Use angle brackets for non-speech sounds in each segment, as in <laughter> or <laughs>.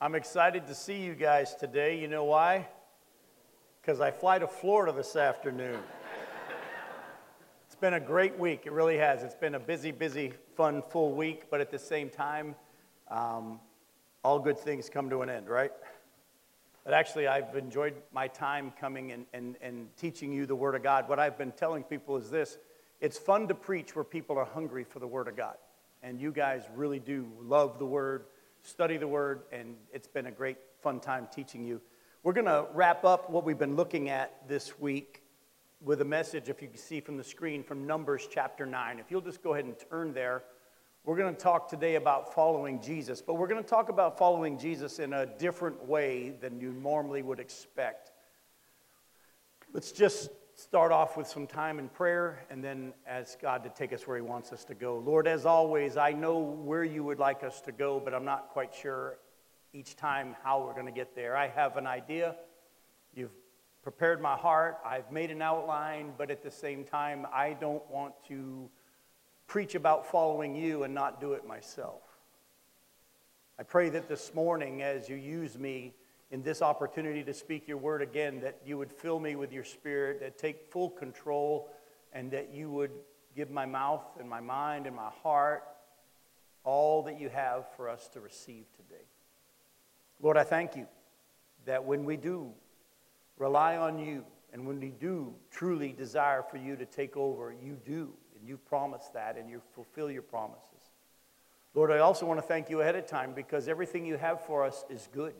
I'm excited to see you guys today. You know why? Because I fly to Florida this afternoon. it's been a great week. It really has. It's been a busy, busy, fun, full week, but at the same time, um, all good things come to an end, right? But actually, I've enjoyed my time coming and, and, and teaching you the Word of God. What I've been telling people is this it's fun to preach where people are hungry for the Word of God. And you guys really do love the Word, study the Word, and it's been a great, fun time teaching you. We're going to wrap up what we've been looking at this week with a message, if you can see from the screen, from Numbers chapter 9. If you'll just go ahead and turn there. We're going to talk today about following Jesus, but we're going to talk about following Jesus in a different way than you normally would expect. Let's just start off with some time in prayer and then ask God to take us where He wants us to go. Lord, as always, I know where you would like us to go, but I'm not quite sure each time how we're going to get there. I have an idea. You've prepared my heart. I've made an outline, but at the same time, I don't want to preach about following you and not do it myself. I pray that this morning, as you use me in this opportunity to speak your word again, that you would fill me with your spirit, that take full control, and that you would give my mouth and my mind and my heart all that you have for us to receive today. Lord, I thank you that when we do rely on you and when we do truly desire for you to take over, you do and you promise that and you fulfill your promises. Lord, I also want to thank you ahead of time because everything you have for us is good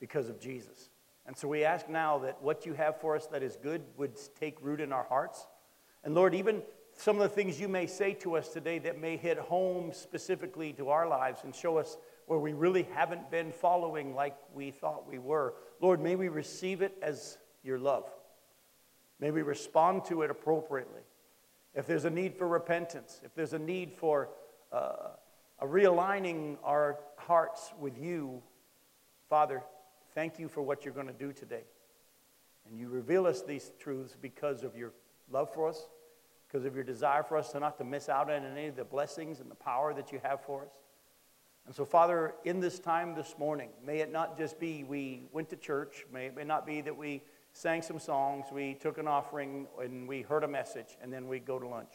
because of Jesus. And so we ask now that what you have for us that is good would take root in our hearts. And Lord, even some of the things you may say to us today that may hit home specifically to our lives and show us where we really haven't been following like we thought we were. Lord, may we receive it as your love. May we respond to it appropriately if there's a need for repentance, if there's a need for uh, a realigning our hearts with you, Father, thank you for what you're going to do today. And you reveal us these truths because of your love for us, because of your desire for us to not to miss out on any of the blessings and the power that you have for us. And so, Father, in this time this morning, may it not just be we went to church, may it not be that we sang some songs, we took an offering, and we heard a message, and then we go to lunch.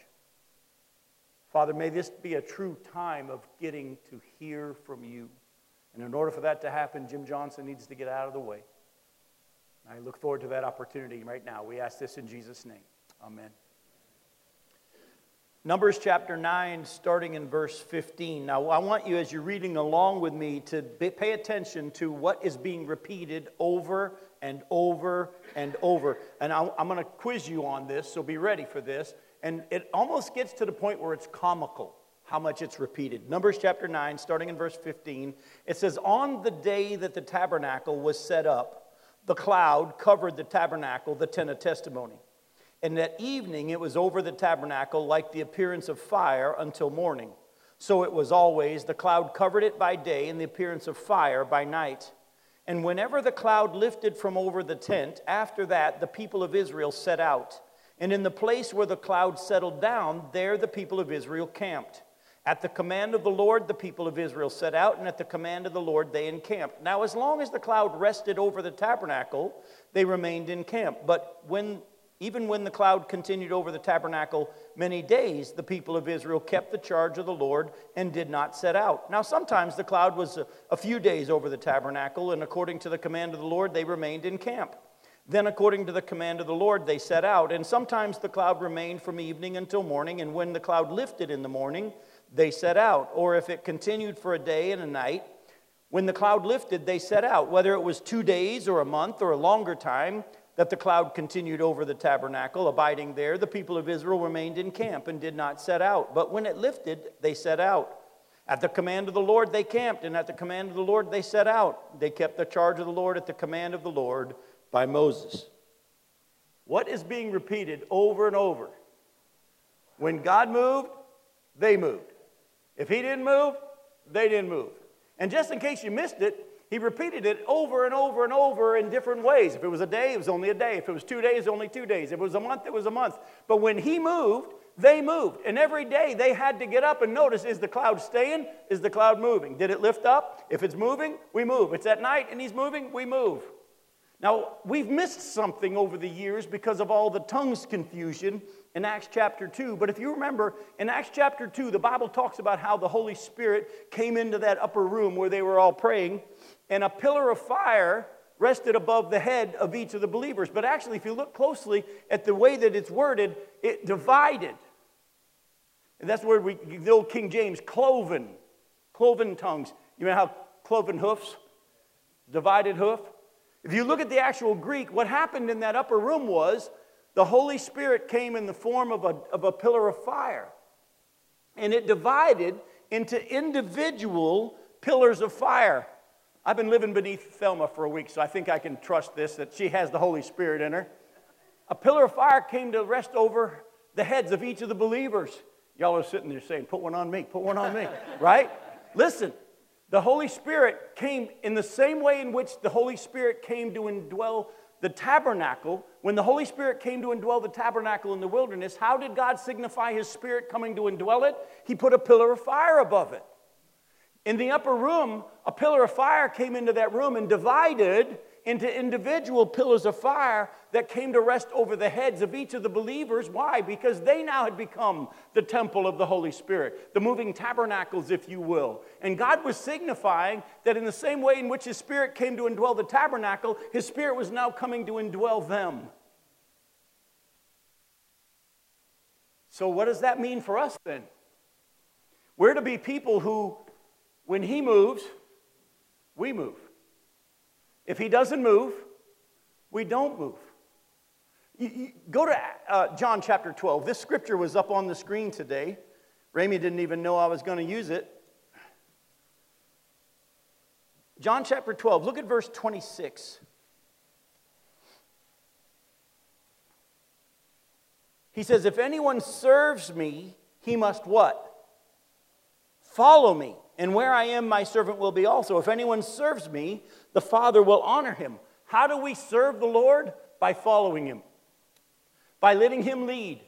Father, may this be a true time of getting to hear from you. And in order for that to happen, Jim Johnson needs to get out of the way. I look forward to that opportunity right now. We ask this in Jesus' name. Amen. Numbers chapter 9, starting in verse 15. Now, I want you, as you're reading along with me, to pay attention to what is being repeated over and over and over. And I'm going to quiz you on this, so be ready for this. And it almost gets to the point where it's comical how much it's repeated. Numbers chapter 9, starting in verse 15, it says, On the day that the tabernacle was set up, the cloud covered the tabernacle, the tent of testimony. And that evening it was over the tabernacle like the appearance of fire until morning. So it was always, the cloud covered it by day, and the appearance of fire by night. And whenever the cloud lifted from over the tent, after that the people of Israel set out. And in the place where the cloud settled down, there the people of Israel camped. At the command of the Lord, the people of Israel set out, and at the command of the Lord, they encamped. Now, as long as the cloud rested over the tabernacle, they remained in camp. But when even when the cloud continued over the tabernacle many days, the people of Israel kept the charge of the Lord and did not set out. Now, sometimes the cloud was a, a, few days over the tabernacle, and according to the command of the Lord, they remained in camp. Then, according to the command of the Lord, they set out. And sometimes the cloud remained from evening until morning, and when the cloud lifted in the morning, they set out. Or if it continued for a day and a night, when the cloud lifted, they set out. Whether it was two days or a month or a longer time, that the cloud continued over the tabernacle, abiding there, the people of Israel remained in camp and did not set out. But when it lifted, they set out. At the command of the Lord, they camped, and at the command of the Lord, they set out. They kept the charge of the Lord at the command of the Lord by Moses. What is being repeated over and over? When God moved, they moved. If He didn't move, they didn't move. And just in case you missed it, he repeated it over and over and over in different ways. If it was a day, it was only a day. If it was two days, only two days. If it was a month, it was a month. But when he moved, they moved. And every day they had to get up and notice is the cloud staying? Is the cloud moving? Did it lift up? If it's moving, we move. It's at night and he's moving, we move. Now, we've missed something over the years because of all the tongues confusion in Acts chapter 2. But if you remember, in Acts chapter 2, the Bible talks about how the Holy Spirit came into that upper room where they were all praying, and a pillar of fire rested above the head of each of the believers. But actually, if you look closely at the way that it's worded, it divided. And that's where we, the old King James, cloven, cloven tongues. You know how cloven hoofs? Divided hoof? If you look at the actual Greek, what happened in that upper room was the Holy Spirit came in the form of a, of a pillar of fire. And it divided into individual pillars of fire. I've been living beneath Thelma for a week, so I think I can trust this that she has the Holy Spirit in her. A pillar of fire came to rest over the heads of each of the believers. Y'all are sitting there saying, Put one on me, put one on me, <laughs> right? Listen, the Holy Spirit came in the same way in which the Holy Spirit came to indwell the tabernacle. When the Holy Spirit came to indwell the tabernacle in the wilderness, how did God signify his spirit coming to indwell it? He put a pillar of fire above it. In the upper room, a pillar of fire came into that room and divided into individual pillars of fire that came to rest over the heads of each of the believers. Why? Because they now had become the temple of the Holy Spirit, the moving tabernacles, if you will. And God was signifying that in the same way in which His Spirit came to indwell the tabernacle, His Spirit was now coming to indwell them. So, what does that mean for us then? We're to be people who, when He moves, we move. If he doesn't move, we don't move. You, you, go to uh, John chapter 12. This scripture was up on the screen today. Ramy didn't even know I was going to use it. John chapter 12, look at verse 26. He says, If anyone serves me, he must what? Follow me. And where I am, my servant will be also. If anyone serves me, the Father will honor him. How do we serve the Lord? By following him, by letting him lead,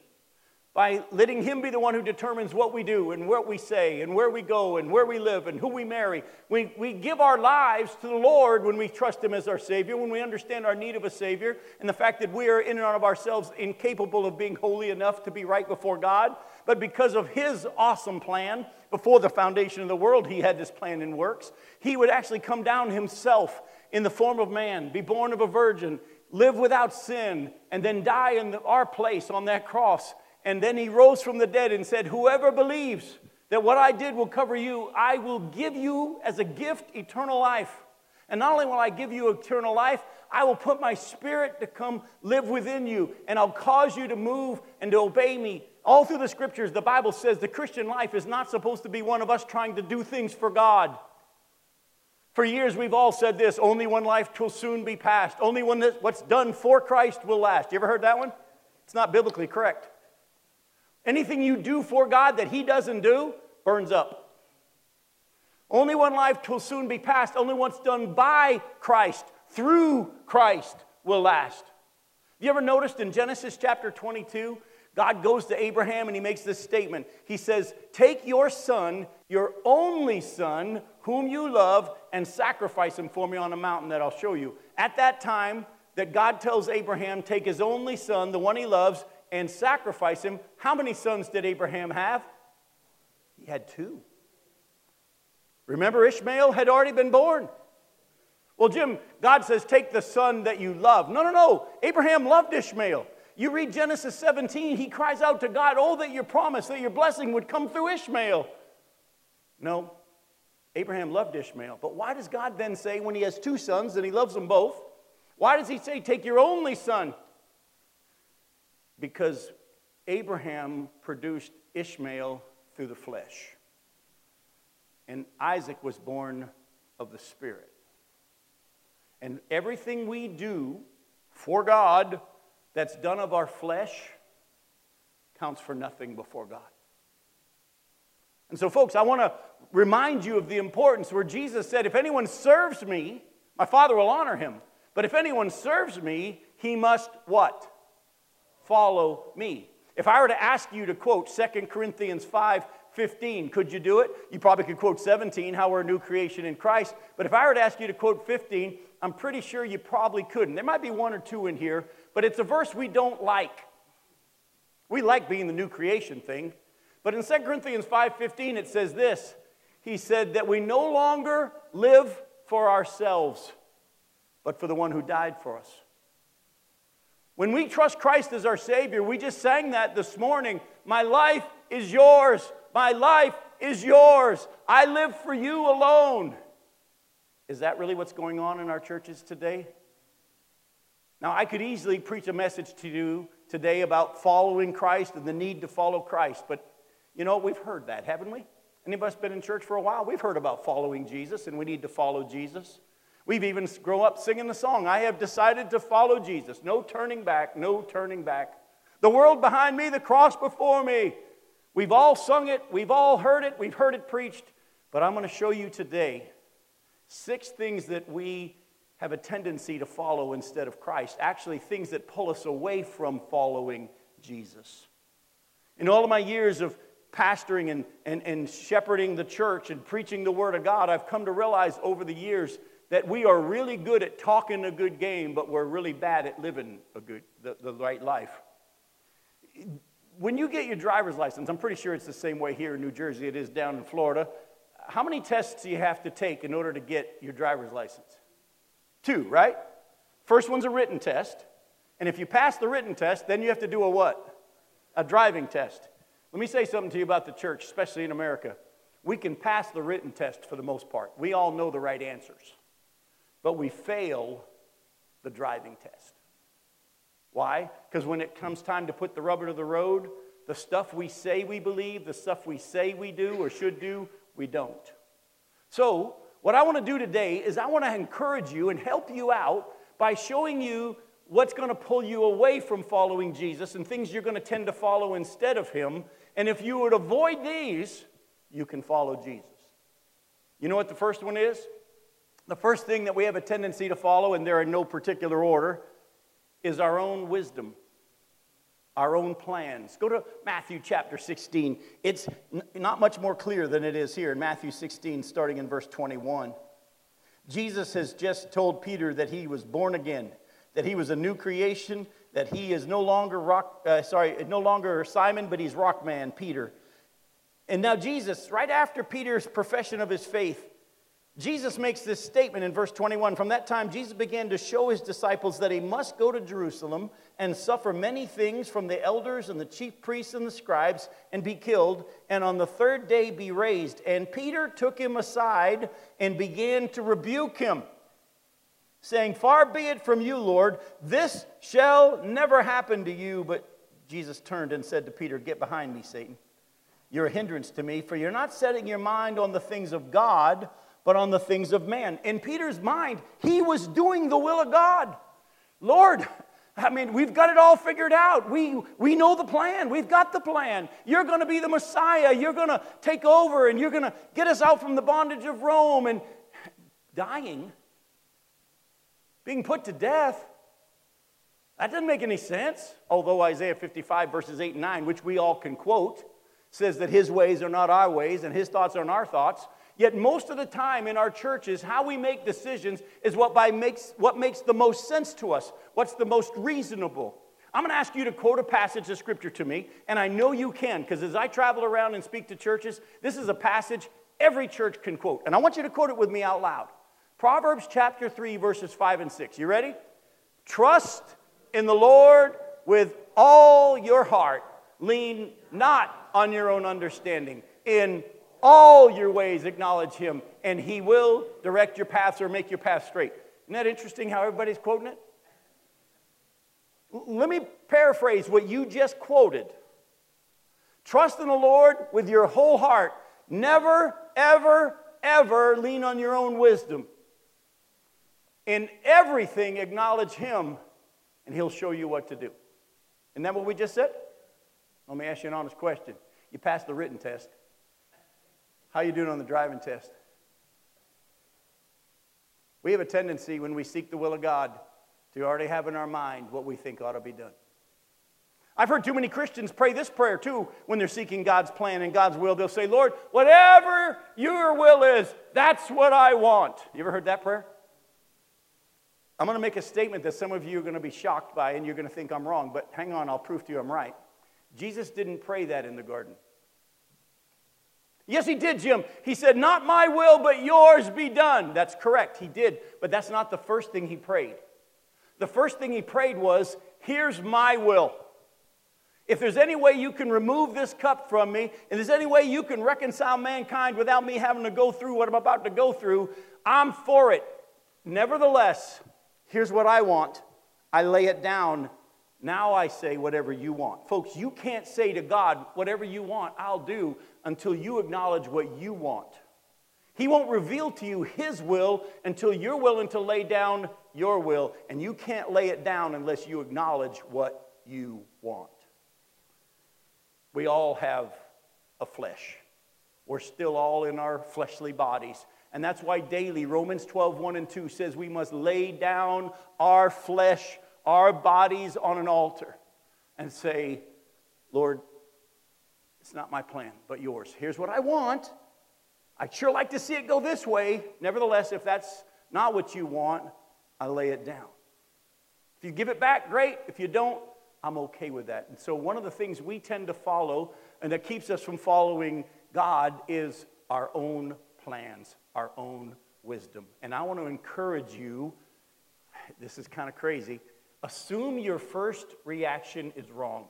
by letting him be the one who determines what we do and what we say and where we go and where we live and who we marry. We, we give our lives to the Lord when we trust him as our Savior, when we understand our need of a Savior and the fact that we are in and out of ourselves incapable of being holy enough to be right before God. But because of his awesome plan, before the foundation of the world, he had this plan in works. He would actually come down himself in the form of man, be born of a virgin, live without sin, and then die in the, our place on that cross. And then he rose from the dead and said, Whoever believes that what I did will cover you, I will give you as a gift eternal life. And not only will I give you eternal life, I will put my spirit to come live within you, and I'll cause you to move and to obey me all through the scriptures, the Bible says the Christian life is not supposed to be one of us trying to do things for God. For years, we've all said this only one life will soon be passed. Only one that what's done for Christ will last. You ever heard that one? It's not biblically correct. Anything you do for God that He doesn't do burns up. Only one life will soon be passed. Only what's done by Christ, through Christ, will last. You ever noticed in Genesis chapter 22 God goes to Abraham and he makes this statement. He says, Take your son, your only son, whom you love, and sacrifice him for me on a mountain that I'll show you. At that time, that God tells Abraham, Take his only son, the one he loves, and sacrifice him. How many sons did Abraham have? He had two. Remember, Ishmael had already been born. Well, Jim, God says, Take the son that you love. No, no, no. Abraham loved Ishmael. You read Genesis 17, he cries out to God, Oh, that your promise, that your blessing would come through Ishmael. No, Abraham loved Ishmael. But why does God then say, when he has two sons and he loves them both, why does he say, Take your only son? Because Abraham produced Ishmael through the flesh, and Isaac was born of the Spirit. And everything we do for God that's done of our flesh counts for nothing before God. And so, folks, I want to remind you of the importance where Jesus said, If anyone serves me, my Father will honor him. But if anyone serves me, he must what? Follow me. If I were to ask you to quote 2 Corinthians 5 15, could you do it? You probably could quote 17, how we're a new creation in Christ. But if I were to ask you to quote 15, I'm pretty sure you probably couldn't. There might be one or two in here, but it's a verse we don't like. We like being the new creation thing. But in 2 Corinthians 5:15 it says this. He said that we no longer live for ourselves, but for the one who died for us. When we trust Christ as our Savior, we just sang that this morning. My life is yours. My life is yours. I live for you alone. Is that really what's going on in our churches today? Now, I could easily preach a message to you today about following Christ and the need to follow Christ, but you know, we've heard that, haven't we? Any of us been in church for a while? We've heard about following Jesus and we need to follow Jesus. We've even grown up singing the song, I have decided to follow Jesus. No turning back, no turning back. The world behind me, the cross before me. We've all sung it, we've all heard it, we've heard it preached, but I'm going to show you today six things that we have a tendency to follow instead of Christ. Actually, things that pull us away from following Jesus. In all of my years of pastoring and, and, and shepherding the church and preaching the Word of God, I've come to realize over the years that we are really good at talking a good game, but we're really bad at living a good, the, the right life. When you get your driver's license, I'm pretty sure it's the same way here in New Jersey it is down in Florida. How many tests do you have to take in order to get your driver's license? Two, right? First one's a written test. And if you pass the written test, then you have to do a what? A driving test. Let me say something to you about the church, especially in America. We can pass the written test for the most part. We all know the right answers but we fail the driving test. Why? Because when it comes time to put the rubber to the road, the stuff we say we believe, the stuff we say we do or should do, we don't. So, what I want to do today is I want to encourage you and help you out by showing you what's going to pull you away from following Jesus and things you're going to tend to follow instead of Him. And if you would avoid these, you can follow Jesus. You know what the first one is? The first thing that we have a tendency to follow, and they're in no particular order, is our own wisdom, our own plans. Go to Matthew chapter 16. It's not much more clear than it is here in Matthew 16, starting in verse 21. Jesus has just told Peter that he was born again, that he was a new creation, that he is no longer rock, uh, sorry, no longer Simon, but he's rock man, Peter. And now Jesus, right after Peter's profession of his faith, Jesus makes this statement in verse 21. From that time, Jesus began to show his disciples that he must go to Jerusalem and suffer many things from the elders and the chief priests and the scribes and be killed, and on the third day be raised. And Peter took him aside and began to rebuke him, saying, Far be it from you, Lord, this shall never happen to you. But Jesus turned and said to Peter, Get behind me, Satan. You're a hindrance to me, for you're not setting your mind on the things of God but on the things of man. In Peter's mind, he was doing the will of God. Lord, I mean, we've got it all figured out. We, we know the plan. We've got the plan. You're going to be the Messiah. You're going to take over and you're going to get us out from the bondage of Rome and dying, being put to death. That doesn't make any sense. Although Isaiah 55, verses 8 and 9, which we all can quote, says that his ways are not our ways and his thoughts are not our thoughts. Yet most of the time in our churches, how we make decisions is what, by makes, what makes the most sense to us, what's the most reasonable. I'm going to ask you to quote a passage of scripture to me, and I know you can, because as I travel around and speak to churches, this is a passage every church can quote. And I want you to quote it with me out loud. Proverbs chapter 3, verses 5 and 6. You ready? Trust in the Lord with all your heart. Lean not on your own understanding. In all your ways acknowledge him, and he will direct your paths or make your path straight. Isn't that interesting how everybody's quoting it? Let me paraphrase what you just quoted. Trust in the Lord with your whole heart. Never, ever, ever lean on your own wisdom. In everything, acknowledge Him, and He'll show you what to do. Isn't that what we just said? Let me ask you an honest question. You passed the written test. How you doing on the driving test? We have a tendency when we seek the will of God to already have in our mind what we think ought to be done. I've heard too many Christians pray this prayer too when they're seeking God's plan and God's will. They'll say, Lord, whatever your will is, that's what I want. You ever heard that prayer? I'm going to make a statement that some of you are going to be shocked by and you're going to think I'm wrong, but hang on, I'll prove to you I'm right. Jesus didn't pray that in the garden. Yes, he did, Jim. He said, Not my will, but yours be done. That's correct, he did. But that's not the first thing he prayed. The first thing he prayed was, Here's my will. If there's any way you can remove this cup from me, and there's any way you can reconcile mankind without me having to go through what I'm about to go through, I'm for it. Nevertheless, here's what I want I lay it down. Now I say whatever you want. Folks, you can't say to God, whatever you want, I'll do until you acknowledge what you want. He won't reveal to you His will until you're willing to lay down your will, and you can't lay it down unless you acknowledge what you want. We all have a flesh. We're still all in our fleshly bodies. And that's why daily, Romans 12, 1 and 2 says we must lay down our flesh, our bodies on an altar and say, Lord, it's not my plan, but yours. Here's what I want. I'd sure like to see it go this way. Nevertheless, if that's not what you want, I lay it down. If you give it back, great. If you don't, I'm okay with that. And so, one of the things we tend to follow and that keeps us from following God is our own plans, our own wisdom. And I want to encourage you this is kind of crazy. Assume your first reaction is wrong.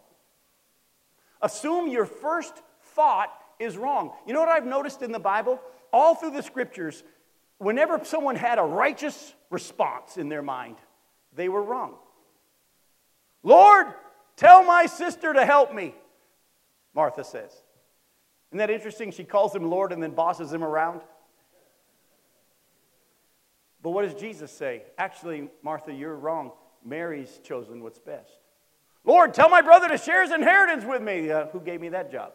Assume your first thought is wrong. You know what I've noticed in the Bible? All through the scriptures, whenever someone had a righteous response in their mind, they were wrong. Lord, tell my sister to help me, Martha says. Isn't that interesting? She calls him Lord and then bosses him around. But what does Jesus say? Actually, Martha, you're wrong. Mary's chosen what's best. Lord, tell my brother to share his inheritance with me. Uh, who gave me that job?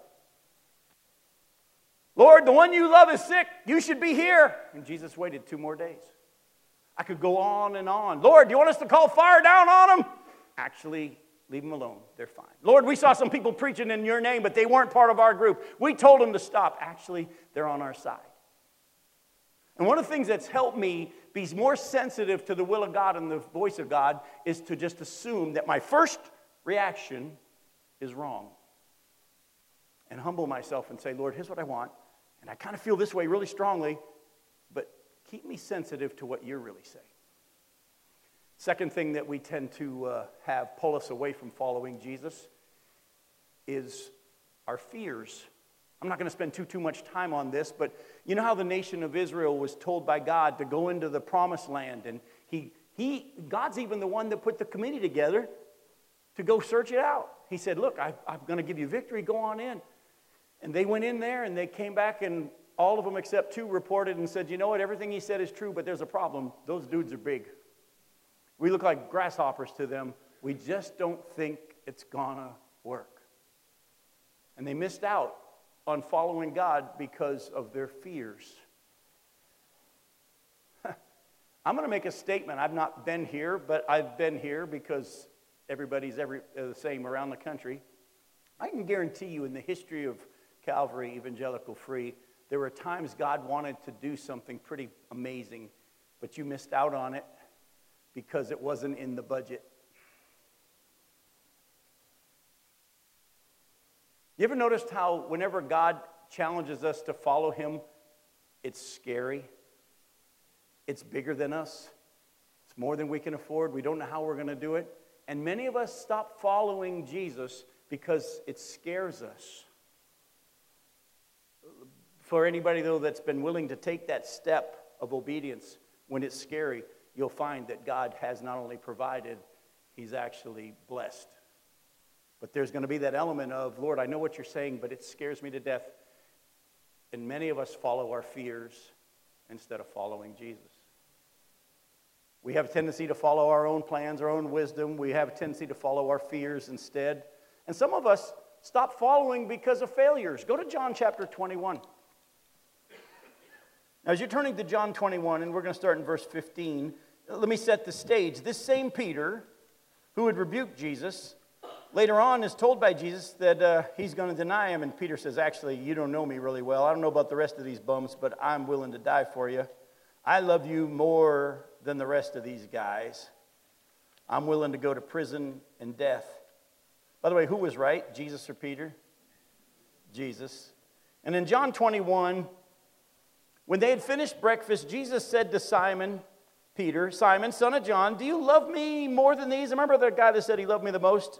Lord, the one you love is sick. You should be here. And Jesus waited two more days. I could go on and on. Lord, do you want us to call fire down on them? Actually, leave them alone. They're fine. Lord, we saw some people preaching in your name, but they weren't part of our group. We told them to stop. Actually, they're on our side. And one of the things that's helped me be more sensitive to the will of God and the voice of God is to just assume that my first reaction is wrong. And humble myself and say, Lord, here's what I want. And I kind of feel this way really strongly, but keep me sensitive to what you're really saying. Second thing that we tend to uh, have pull us away from following Jesus is our fears. I'm not going to spend too, too much time on this, but you know how the nation of Israel was told by God to go into the promised land, and he, he, God's even the one that put the committee together to go search it out. He said, Look, I, I'm going to give you victory, go on in. And they went in there and they came back, and all of them except two reported and said, You know what? Everything he said is true, but there's a problem. Those dudes are big. We look like grasshoppers to them. We just don't think it's going to work. And they missed out on following God because of their fears. <laughs> I'm going to make a statement. I've not been here, but I've been here because everybody's every, uh, the same around the country. I can guarantee you, in the history of Calvary Evangelical Free, there were times God wanted to do something pretty amazing, but you missed out on it because it wasn't in the budget. You ever noticed how whenever God challenges us to follow Him, it's scary? It's bigger than us. It's more than we can afford. We don't know how we're going to do it. And many of us stop following Jesus because it scares us. For anybody, though, that's been willing to take that step of obedience when it's scary, you'll find that God has not only provided, He's actually blessed. But there's going to be that element of, Lord, I know what you're saying, but it scares me to death. And many of us follow our fears instead of following Jesus. We have a tendency to follow our own plans, our own wisdom. We have a tendency to follow our fears instead. And some of us stop following because of failures. Go to John chapter 21. Now, as you're turning to John 21, and we're going to start in verse 15, let me set the stage. This same Peter, who had rebuked Jesus, later on is told by Jesus that uh, he's going to deny him. And Peter says, Actually, you don't know me really well. I don't know about the rest of these bums, but I'm willing to die for you. I love you more than the rest of these guys. I'm willing to go to prison and death. By the way, who was right, Jesus or Peter? Jesus. And in John 21, when they had finished breakfast, Jesus said to Simon, Peter, Simon, son of John, do you love me more than these? Remember the guy that said he loved me the most?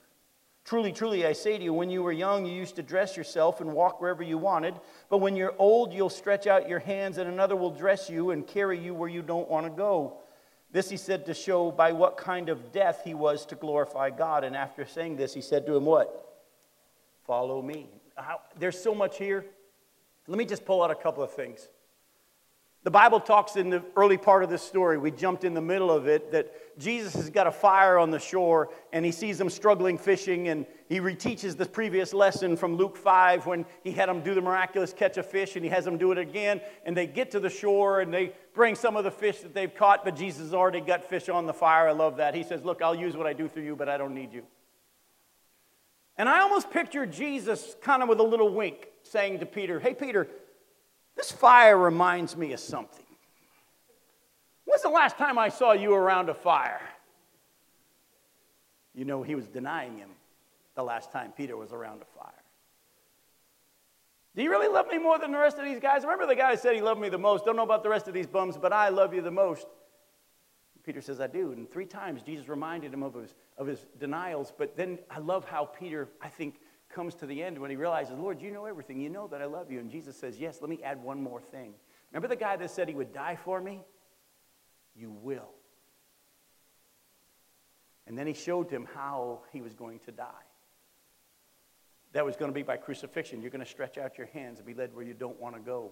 Truly, truly, I say to you, when you were young, you used to dress yourself and walk wherever you wanted. But when you're old, you'll stretch out your hands, and another will dress you and carry you where you don't want to go. This he said to show by what kind of death he was to glorify God. And after saying this, he said to him, What? Follow me. How, there's so much here. Let me just pull out a couple of things. The Bible talks in the early part of this story, we jumped in the middle of it, that Jesus has got a fire on the shore and he sees them struggling fishing and he reteaches the previous lesson from Luke 5 when he had them do the miraculous catch of fish and he has them do it again and they get to the shore and they bring some of the fish that they've caught, but Jesus has already got fish on the fire. I love that. He says, Look, I'll use what I do through you, but I don't need you. And I almost picture Jesus kind of with a little wink saying to Peter, Hey, Peter, this fire reminds me of something. When's the last time I saw you around a fire? You know, he was denying him the last time Peter was around a fire. Do you really love me more than the rest of these guys? Remember the guy who said he loved me the most. Don't know about the rest of these bums, but I love you the most. Peter says, I do. And three times Jesus reminded him of his, of his denials. But then I love how Peter, I think, comes to the end when he realizes, Lord, you know everything. You know that I love you. And Jesus says, Yes, let me add one more thing. Remember the guy that said he would die for me? You will. And then he showed him how he was going to die. That was going to be by crucifixion. You're going to stretch out your hands and be led where you don't want to go.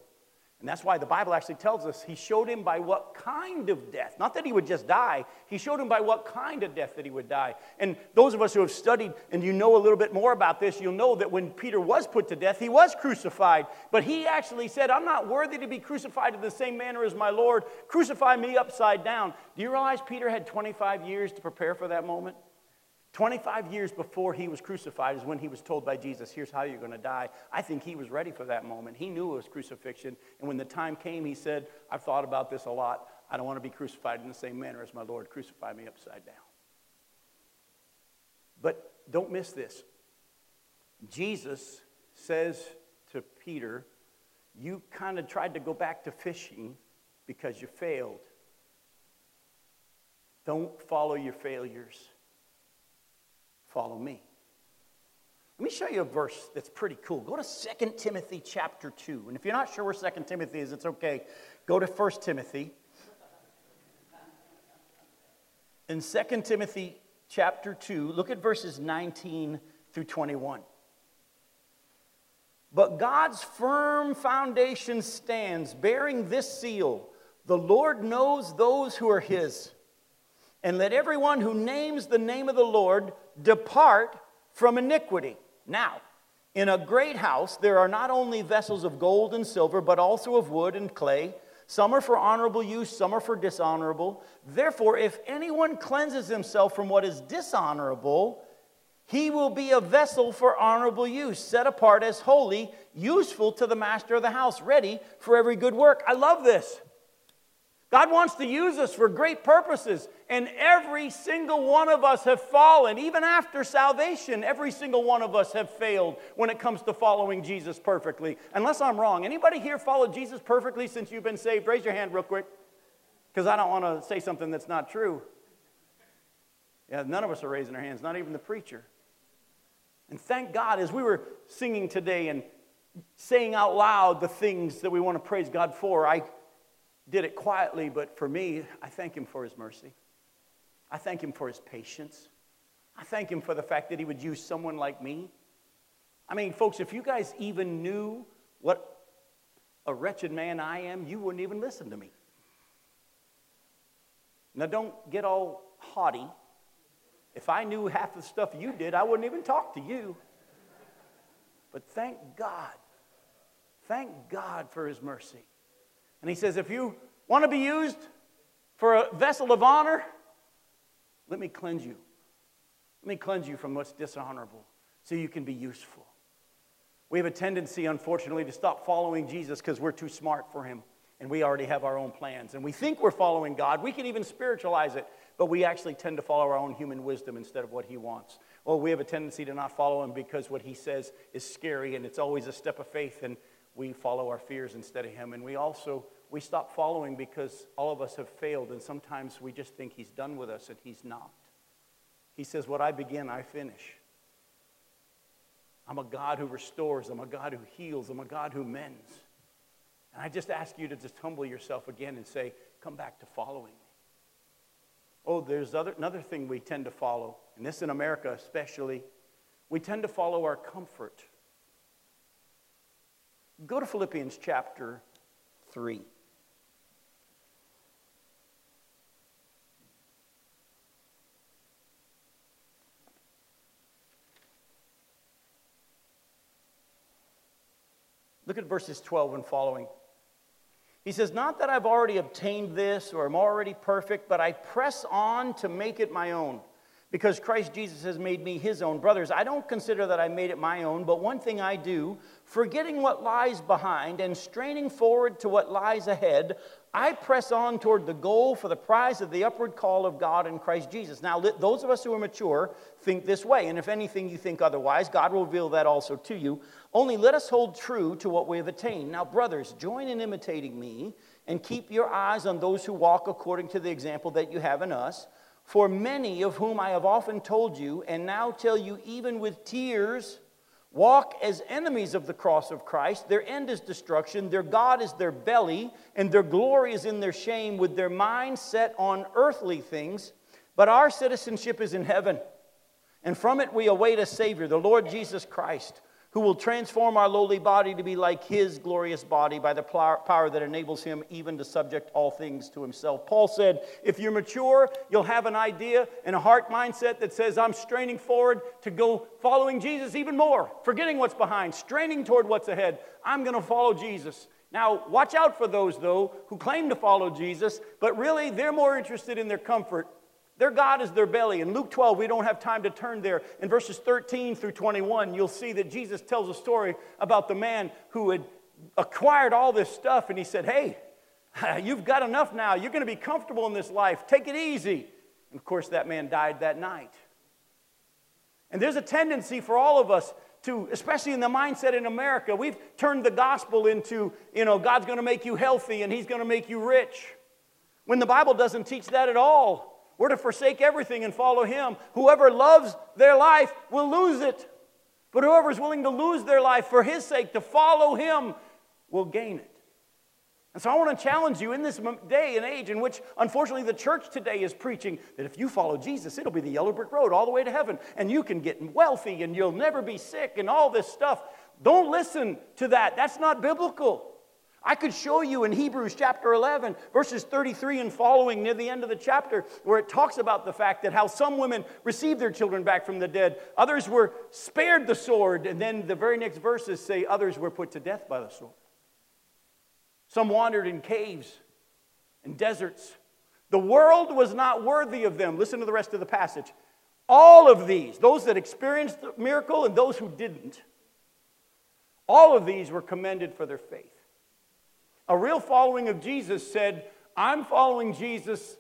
And that's why the Bible actually tells us he showed him by what kind of death. Not that he would just die, he showed him by what kind of death that he would die. And those of us who have studied and you know a little bit more about this, you'll know that when Peter was put to death, he was crucified. But he actually said, I'm not worthy to be crucified in the same manner as my Lord. Crucify me upside down. Do you realize Peter had 25 years to prepare for that moment? 25 years before he was crucified is when he was told by Jesus, Here's how you're going to die. I think he was ready for that moment. He knew it was crucifixion. And when the time came, he said, I've thought about this a lot. I don't want to be crucified in the same manner as my Lord. Crucify me upside down. But don't miss this. Jesus says to Peter, You kind of tried to go back to fishing because you failed. Don't follow your failures follow me. Let me show you a verse that's pretty cool. Go to 2 Timothy chapter 2. And if you're not sure where 2 Timothy is, it's okay. Go to 1 Timothy. In 2 Timothy chapter 2, look at verses 19 through 21. But God's firm foundation stands, bearing this seal The Lord knows those who are his. And let everyone who names the name of the Lord Depart from iniquity. Now, in a great house, there are not only vessels of gold and silver, but also of wood and clay. Some are for honorable use, some are for dishonorable. Therefore, if anyone cleanses himself from what is dishonorable, he will be a vessel for honorable use, set apart as holy, useful to the master of the house, ready for every good work. I love this. God wants to use us for great purposes, and every single one of us have fallen. Even after salvation, every single one of us have failed when it comes to following Jesus perfectly. Unless I'm wrong. Anybody here followed Jesus perfectly since you've been saved? Raise your hand real quick, because I don't want to say something that's not true. Yeah, none of us are raising our hands, not even the preacher. And thank God, as we were singing today and saying out loud the things that we want to praise God for, I did it quietly, but for me, I thank him for his mercy. I thank him for his patience. I thank him for the fact that he would use someone like me. I mean, folks, if you guys even knew what a wretched man I am, you wouldn't even listen to me. Now, don't get all haughty. If I knew half the stuff you did, I wouldn't even talk to you. But thank God. Thank God for his mercy. And he says, if you want to be used for a vessel of honor, let me cleanse you. Let me cleanse you from what's dishonorable so you can be useful. We have a tendency, unfortunately, to stop following Jesus because we're too smart for him and we already have our own plans. And we think we're following God. We can even spiritualize it, but we actually tend to follow our own human wisdom instead of what he wants. Well, we have a tendency to not follow him because what he says is scary and it's always a step of faith, and we follow our fears instead of him. And we also we stop following because all of us have failed, and sometimes we just think he's done with us, and he's not. He says, What I begin, I finish. I'm a God who restores, I'm a God who heals, I'm a God who mends. And I just ask you to just humble yourself again and say, Come back to following me. Oh, there's other, another thing we tend to follow, and this in America especially. We tend to follow our comfort. Go to Philippians chapter 3. Look at verses 12 and following. He says, Not that I've already obtained this or am already perfect, but I press on to make it my own because Christ Jesus has made me his own. Brothers, I don't consider that I made it my own, but one thing I do, forgetting what lies behind and straining forward to what lies ahead, I press on toward the goal for the prize of the upward call of God in Christ Jesus. Now, those of us who are mature think this way, and if anything you think otherwise, God will reveal that also to you. Only let us hold true to what we have attained. Now, brothers, join in imitating me and keep your eyes on those who walk according to the example that you have in us. For many of whom I have often told you, and now tell you even with tears, walk as enemies of the cross of Christ. Their end is destruction, their God is their belly, and their glory is in their shame, with their mind set on earthly things. But our citizenship is in heaven, and from it we await a Savior, the Lord Jesus Christ who will transform our lowly body to be like his glorious body by the power that enables him even to subject all things to himself. Paul said, If you're mature, you'll have an idea and a heart mindset that says, I'm straining forward to go following Jesus even more, forgetting what's behind, straining toward what's ahead. I'm going to follow Jesus. Now, watch out for those, though, who claim to follow Jesus, but really they're more interested in their comfort their God is their belly. In Luke 12, we don't have time to turn there. In verses 13 through 21, you'll see that Jesus tells a story about the man who had acquired all this stuff and he said, Hey, <laughs> you've got enough now. You're going to be comfortable in this life. Take it easy. And of course, that man died that night. And there's a tendency for all of us to, especially in the mindset in America, we've turned the gospel into, you know, God's going to make you healthy and he's going to make you rich. When the Bible doesn't teach that at all. We're to forsake everything and follow Him. Whoever loves their life will lose it. But whoever is willing to lose their life for His sake, to follow Him, will gain it. And so I want to challenge you in this day and age in which, unfortunately, the church today is preaching that if you follow Jesus, it'll be the yellow brick road all the way to heaven, and you can get wealthy and you'll never be sick and all this stuff. Don't listen to that. That's not biblical. I could show you in Hebrews chapter 11, verses 33 and following near the end of the chapter, where it talks about the fact that how some women received their children back from the dead, others were spared the sword, and then the very next verses say others were put to death by the sword. Some wandered in caves and deserts. The world was not worthy of them. Listen to the rest of the passage. All of these, those that experienced the miracle and those who didn't, all of these were commended for their faith. A real following of Jesus said, I'm following Jesus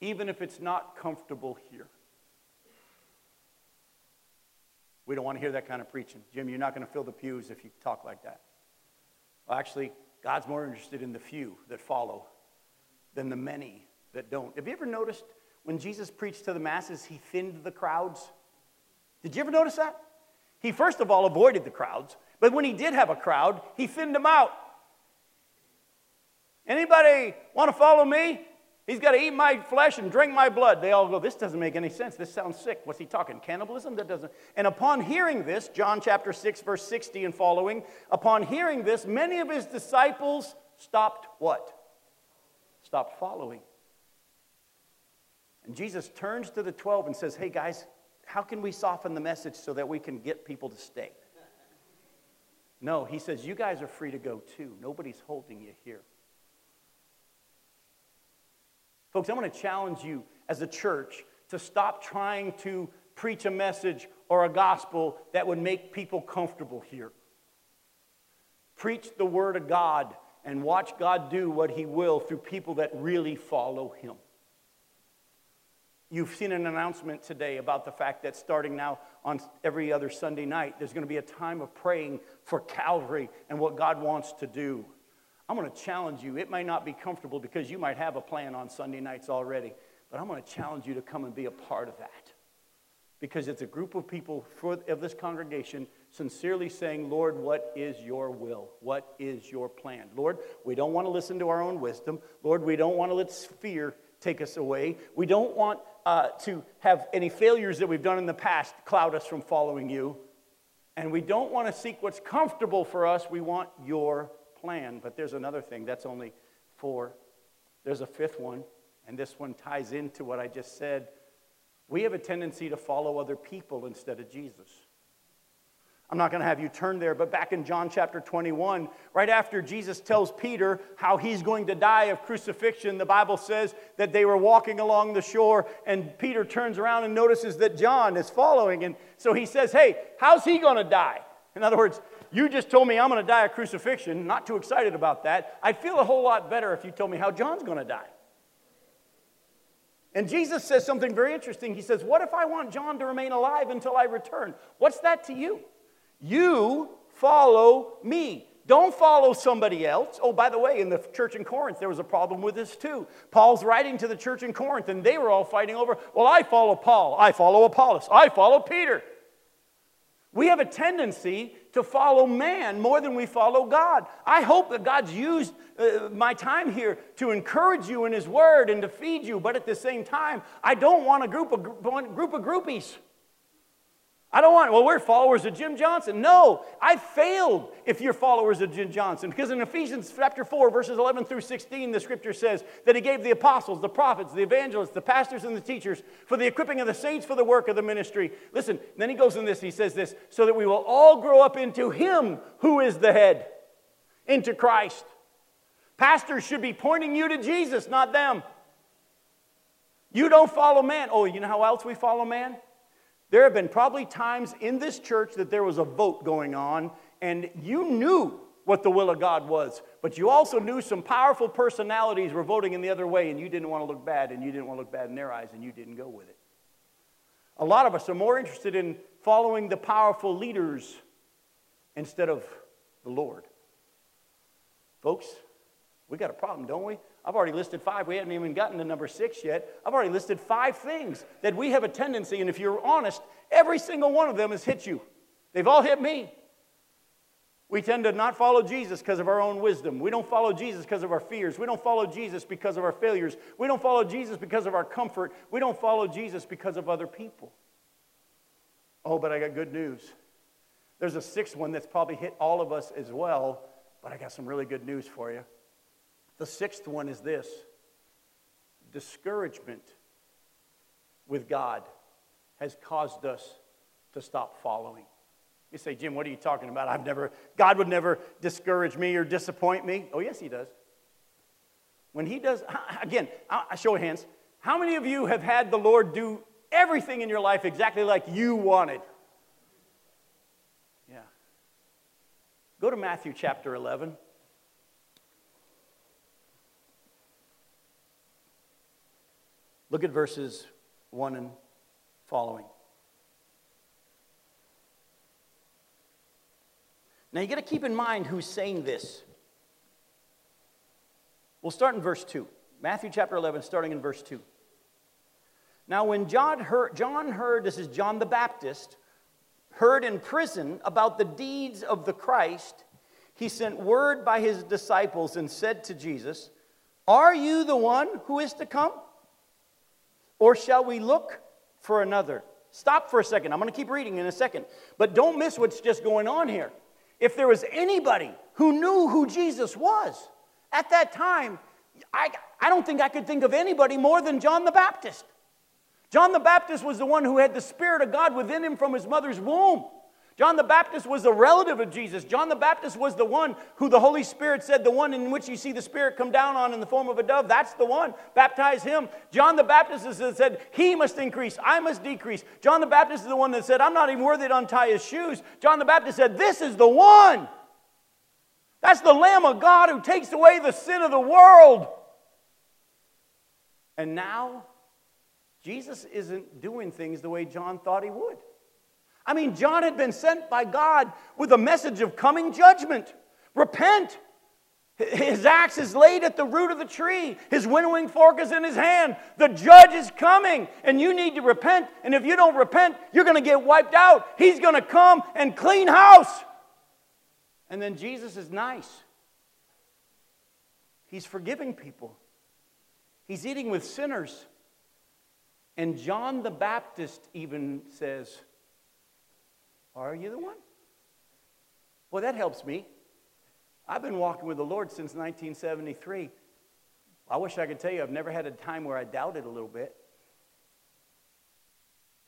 even if it's not comfortable here. We don't want to hear that kind of preaching. Jim, you're not going to fill the pews if you talk like that. Well, actually, God's more interested in the few that follow than the many that don't. Have you ever noticed when Jesus preached to the masses, he thinned the crowds? Did you ever notice that? He first of all avoided the crowds, but when he did have a crowd, he thinned them out. Anybody want to follow me? He's got to eat my flesh and drink my blood. They all go, This doesn't make any sense. This sounds sick. What's he talking? Cannibalism? That doesn't. And upon hearing this, John chapter 6, verse 60 and following, upon hearing this, many of his disciples stopped what? Stopped following. And Jesus turns to the 12 and says, Hey guys, how can we soften the message so that we can get people to stay? No, he says, You guys are free to go too. Nobody's holding you here. Folks, I'm going to challenge you as a church to stop trying to preach a message or a gospel that would make people comfortable here. Preach the Word of God and watch God do what He will through people that really follow Him. You've seen an announcement today about the fact that starting now on every other Sunday night, there's going to be a time of praying for Calvary and what God wants to do. I'm going to challenge you. It might not be comfortable because you might have a plan on Sunday nights already, but I'm going to challenge you to come and be a part of that. Because it's a group of people for, of this congregation sincerely saying, Lord, what is your will? What is your plan? Lord, we don't want to listen to our own wisdom. Lord, we don't want to let fear take us away. We don't want uh, to have any failures that we've done in the past cloud us from following you. And we don't want to seek what's comfortable for us. We want your plan. But there's another thing. That's only four. There's a fifth one, and this one ties into what I just said. We have a tendency to follow other people instead of Jesus. I'm not going to have you turn there, but back in John chapter 21, right after Jesus tells Peter how he's going to die of crucifixion, the Bible says that they were walking along the shore, and Peter turns around and notices that John is following. And so he says, Hey, how's he going to die? In other words, you just told me I'm going to die of crucifixion. Not too excited about that. I'd feel a whole lot better if you told me how John's going to die. And Jesus says something very interesting. He says, What if I want John to remain alive until I return? What's that to you? You follow me. Don't follow somebody else. Oh, by the way, in the church in Corinth, there was a problem with this too. Paul's writing to the church in Corinth, and they were all fighting over, well, I follow Paul, I follow Apollos, I follow Peter. We have a tendency to follow man more than we follow God. I hope that God's used uh, my time here to encourage you in His Word and to feed you, but at the same time, I don't want a group of, group of groupies. I don't want, well, we're followers of Jim Johnson. No, I failed if you're followers of Jim Johnson. Because in Ephesians chapter 4, verses 11 through 16, the scripture says that he gave the apostles, the prophets, the evangelists, the pastors, and the teachers for the equipping of the saints for the work of the ministry. Listen, then he goes in this, he says this, so that we will all grow up into him who is the head, into Christ. Pastors should be pointing you to Jesus, not them. You don't follow man. Oh, you know how else we follow man? There have been probably times in this church that there was a vote going on, and you knew what the will of God was, but you also knew some powerful personalities were voting in the other way, and you didn't want to look bad, and you didn't want to look bad in their eyes, and you didn't go with it. A lot of us are more interested in following the powerful leaders instead of the Lord. Folks, we got a problem, don't we? I've already listed five. We haven't even gotten to number six yet. I've already listed five things that we have a tendency, and if you're honest, every single one of them has hit you. They've all hit me. We tend to not follow Jesus because of our own wisdom. We don't follow Jesus because of our fears. We don't follow Jesus because of our failures. We don't follow Jesus because of our comfort. We don't follow Jesus because of other people. Oh, but I got good news. There's a sixth one that's probably hit all of us as well, but I got some really good news for you. The sixth one is this discouragement with God has caused us to stop following. You say, Jim, what are you talking about? I've never, God would never discourage me or disappoint me. Oh, yes, He does. When He does, again, I show hands, how many of you have had the Lord do everything in your life exactly like you wanted? Yeah. Go to Matthew chapter 11. Look at verses 1 and following. Now you got to keep in mind who's saying this. We'll start in verse 2. Matthew chapter 11, starting in verse 2. Now, when John heard, John heard, this is John the Baptist, heard in prison about the deeds of the Christ, he sent word by his disciples and said to Jesus, Are you the one who is to come? Or shall we look for another? Stop for a second. I'm going to keep reading in a second. But don't miss what's just going on here. If there was anybody who knew who Jesus was at that time, I, I don't think I could think of anybody more than John the Baptist. John the Baptist was the one who had the Spirit of God within him from his mother's womb. John the Baptist was a relative of Jesus. John the Baptist was the one who the Holy Spirit said, the one in which you see the Spirit come down on in the form of a dove. That's the one. Baptize him. John the Baptist is that said, He must increase, I must decrease. John the Baptist is the one that said, I'm not even worthy to untie his shoes. John the Baptist said, This is the one. That's the Lamb of God who takes away the sin of the world. And now, Jesus isn't doing things the way John thought he would. I mean, John had been sent by God with a message of coming judgment. Repent. His axe is laid at the root of the tree. His winnowing fork is in his hand. The judge is coming, and you need to repent. And if you don't repent, you're going to get wiped out. He's going to come and clean house. And then Jesus is nice. He's forgiving people, he's eating with sinners. And John the Baptist even says, are you the one? Well, that helps me. I've been walking with the Lord since 1973. I wish I could tell you I've never had a time where I doubted a little bit.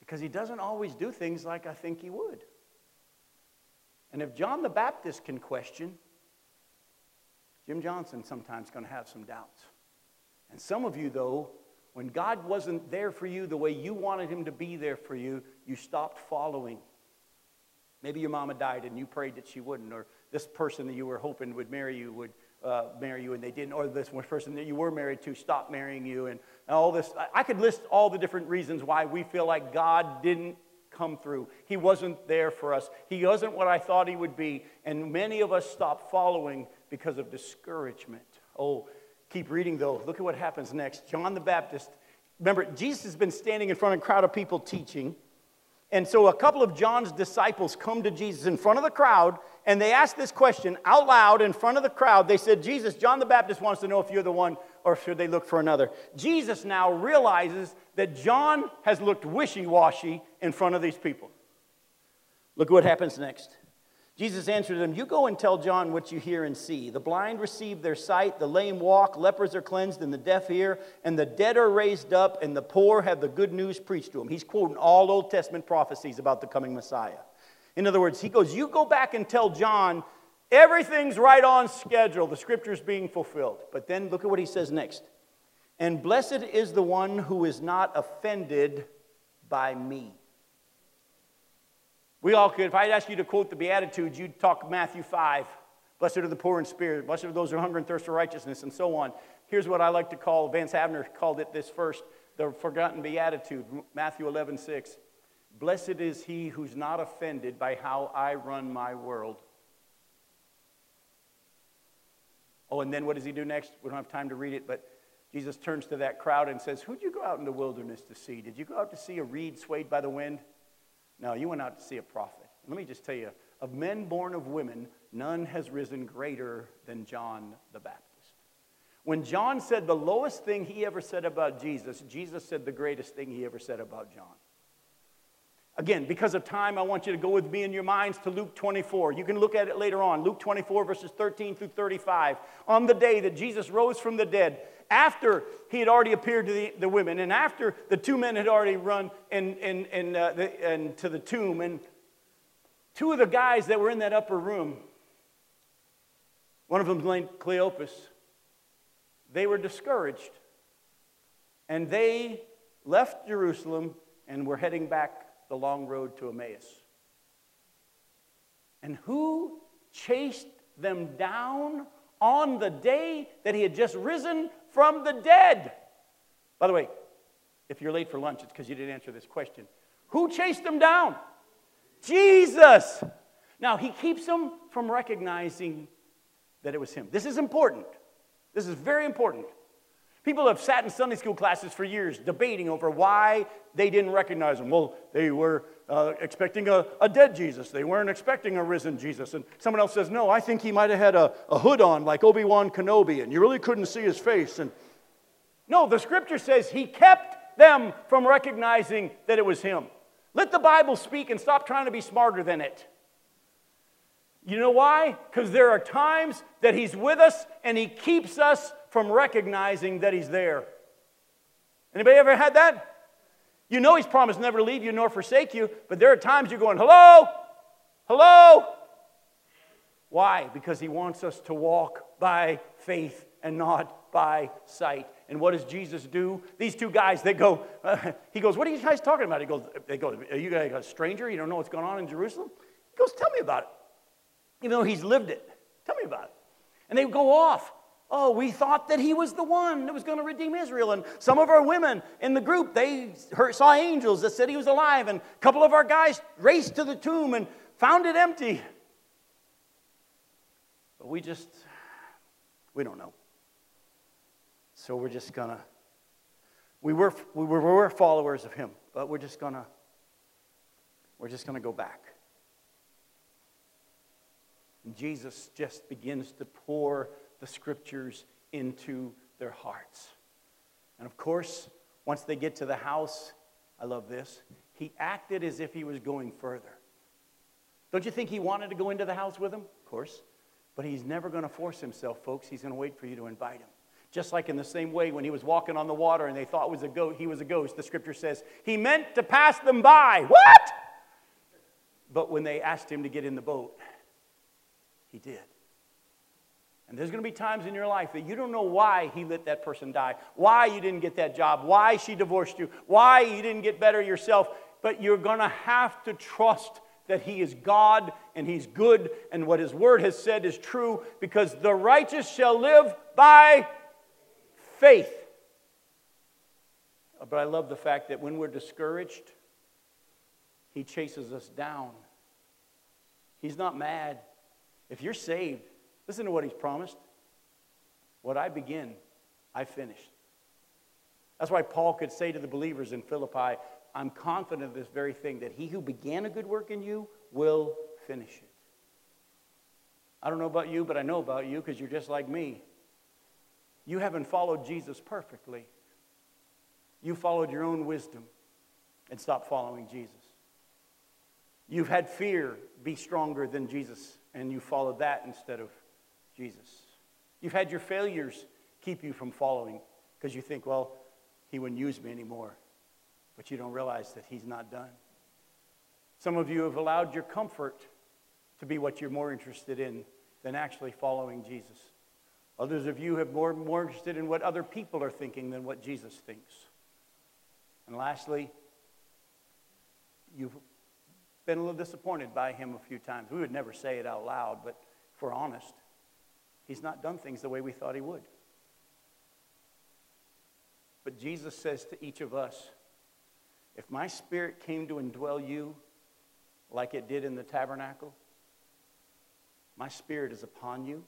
Because he doesn't always do things like I think he would. And if John the Baptist can question, Jim Johnson sometimes going to have some doubts. And some of you, though, when God wasn't there for you the way you wanted him to be there for you, you stopped following. Maybe your mama died and you prayed that she wouldn't, or this person that you were hoping would marry you would uh, marry you and they didn't, or this person that you were married to stopped marrying you, and all this. I could list all the different reasons why we feel like God didn't come through. He wasn't there for us. He wasn't what I thought he would be, and many of us stopped following because of discouragement. Oh, keep reading though. Look at what happens next. John the Baptist. Remember, Jesus has been standing in front of a crowd of people teaching. And so a couple of John's disciples come to Jesus in front of the crowd and they ask this question out loud in front of the crowd. They said, Jesus, John the Baptist wants to know if you're the one or should they look for another. Jesus now realizes that John has looked wishy washy in front of these people. Look what happens next. Jesus answered them, You go and tell John what you hear and see. The blind receive their sight, the lame walk, lepers are cleansed, and the deaf hear, and the dead are raised up, and the poor have the good news preached to them. He's quoting all Old Testament prophecies about the coming Messiah. In other words, he goes, You go back and tell John everything's right on schedule, the scripture's being fulfilled. But then look at what he says next. And blessed is the one who is not offended by me. We all could, if I'd ask you to quote the Beatitudes, you'd talk Matthew 5. Blessed are the poor in spirit, blessed are those who hunger and thirst for righteousness, and so on. Here's what I like to call, Vance Havner called it this first, the forgotten beatitude, Matthew 11, 6. Blessed is he who's not offended by how I run my world. Oh, and then what does he do next? We don't have time to read it, but Jesus turns to that crowd and says, Who'd you go out in the wilderness to see? Did you go out to see a reed swayed by the wind? No, you went out to see a prophet. Let me just tell you of men born of women, none has risen greater than John the Baptist. When John said the lowest thing he ever said about Jesus, Jesus said the greatest thing he ever said about John. Again, because of time, I want you to go with me in your minds to Luke 24. You can look at it later on. Luke 24, verses 13 through 35. On the day that Jesus rose from the dead, after he had already appeared to the, the women, and after the two men had already run and, and, and, uh, the, and to the tomb, and two of the guys that were in that upper room, one of them named Cleopas, they were discouraged. And they left Jerusalem and were heading back the long road to Emmaus. And who chased them down on the day that he had just risen from the dead? By the way, if you're late for lunch, it's because you didn't answer this question. Who chased them down? Jesus. Now, he keeps them from recognizing that it was him. This is important. This is very important. People have sat in Sunday school classes for years debating over why they didn't recognize him. Well, they were uh, expecting a, a dead Jesus. They weren't expecting a risen Jesus. And someone else says, no, I think he might have had a, a hood on like Obi Wan Kenobi, and you really couldn't see his face. And no, the scripture says he kept them from recognizing that it was him. Let the Bible speak and stop trying to be smarter than it. You know why? Because there are times that He's with us and He keeps us from recognizing that He's there. Anybody ever had that? You know He's promised never to leave you nor forsake you, but there are times you're going, hello, hello. Why? Because He wants us to walk by faith and not by sight. And what does Jesus do? These two guys, they go, uh, <laughs> he goes, What are you guys talking about? He goes, They go, Are you guys a stranger? You don't know what's going on in Jerusalem? He goes, Tell me about it even though he's lived it. Tell me about it. And they go off. Oh, we thought that he was the one that was going to redeem Israel. And some of our women in the group, they saw angels that said he was alive. And a couple of our guys raced to the tomb and found it empty. But we just, we don't know. So we're just going to, we were, we were, we were followers of him, but we're just going to, we're just going to go back. And Jesus just begins to pour the scriptures into their hearts. And of course, once they get to the house, I love this, he acted as if he was going further. Don't you think he wanted to go into the house with them? Of course. But he's never going to force himself, folks. He's going to wait for you to invite him. Just like in the same way when he was walking on the water and they thought was a goat, he was a ghost, the scripture says he meant to pass them by. What? But when they asked him to get in the boat, he did. And there's going to be times in your life that you don't know why he let that person die, why you didn't get that job, why she divorced you, why you didn't get better yourself, but you're going to have to trust that he is God and he's good and what his word has said is true because the righteous shall live by faith. Uh, but I love the fact that when we're discouraged, he chases us down. He's not mad. If you're saved, listen to what he's promised. What I begin, I finish. That's why Paul could say to the believers in Philippi, I'm confident of this very thing, that he who began a good work in you will finish it. I don't know about you, but I know about you because you're just like me. You haven't followed Jesus perfectly. You followed your own wisdom and stopped following Jesus. You've had fear be stronger than Jesus and you followed that instead of Jesus. You've had your failures keep you from following because you think, well, he wouldn't use me anymore. But you don't realize that he's not done. Some of you have allowed your comfort to be what you're more interested in than actually following Jesus. Others of you have more, more interested in what other people are thinking than what Jesus thinks. And lastly, you've been a little disappointed by him a few times. We would never say it out loud, but if we're honest, he's not done things the way we thought he would. But Jesus says to each of us, if my spirit came to indwell you like it did in the tabernacle, my spirit is upon you,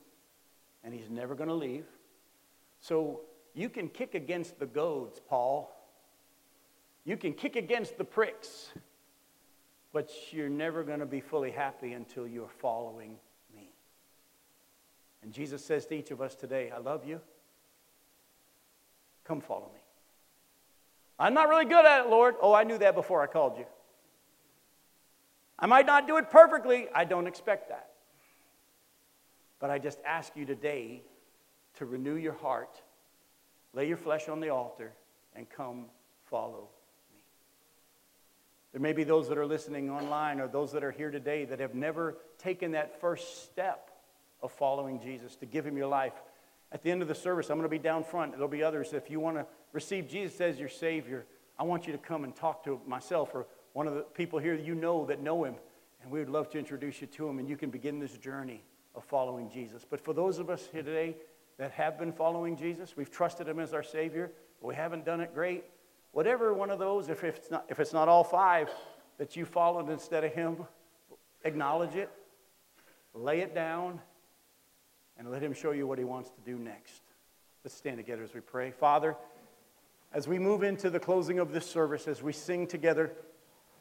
and he's never going to leave. So you can kick against the goads, Paul. You can kick against the pricks but you're never going to be fully happy until you're following. And Jesus says to each of us today, I love you. Come follow me. I'm not really good at it, Lord. Oh, I knew that before I called you. I might not do it perfectly. I don't expect that. But I just ask you today to renew your heart, lay your flesh on the altar, and come follow me. there may be those that are listening online or those that are here today that have never taken that first step of following Jesus, to give him your life. At the end of the service, I'm going to be down front. There'll be others. If you want to receive Jesus as your Savior, I want you to come and talk to myself or one of the people here you know that know him. And we would love to introduce you to him, and you can begin this journey of following Jesus. But for those of us here today that have been following Jesus, we've trusted him as our Savior, but we haven't done it great, Whatever one of those, if it's not, if it's not all five that you followed instead of him, acknowledge it, lay it down, and let him show you what he wants to do next. Let's stand together as we pray. Father, as we move into the closing of this service, as we sing together,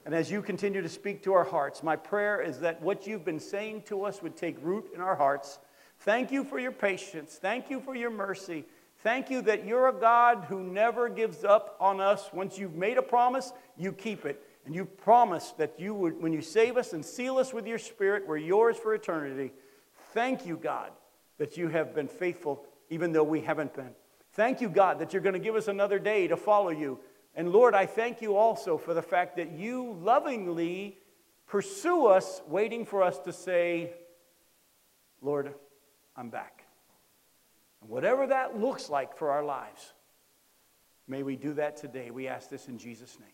And as you continue to speak to our hearts, my prayer is that what you've been saying to us would take root in our hearts. Thank you for your patience. Thank you for your mercy. Thank you that you're a God who never gives up on us. Once you've made a promise, you keep it. And you promised that you would, when you save us and seal us with your spirit, we're yours for eternity. Thank you, God, that you have been faithful even though we haven't been. Thank you, God, that you're going to give us another day to follow you. And Lord, I thank you also for the fact that you lovingly pursue us, waiting for us to say, Lord, I'm back. And whatever that looks like for our lives, may we do that today. We ask this in Jesus' name.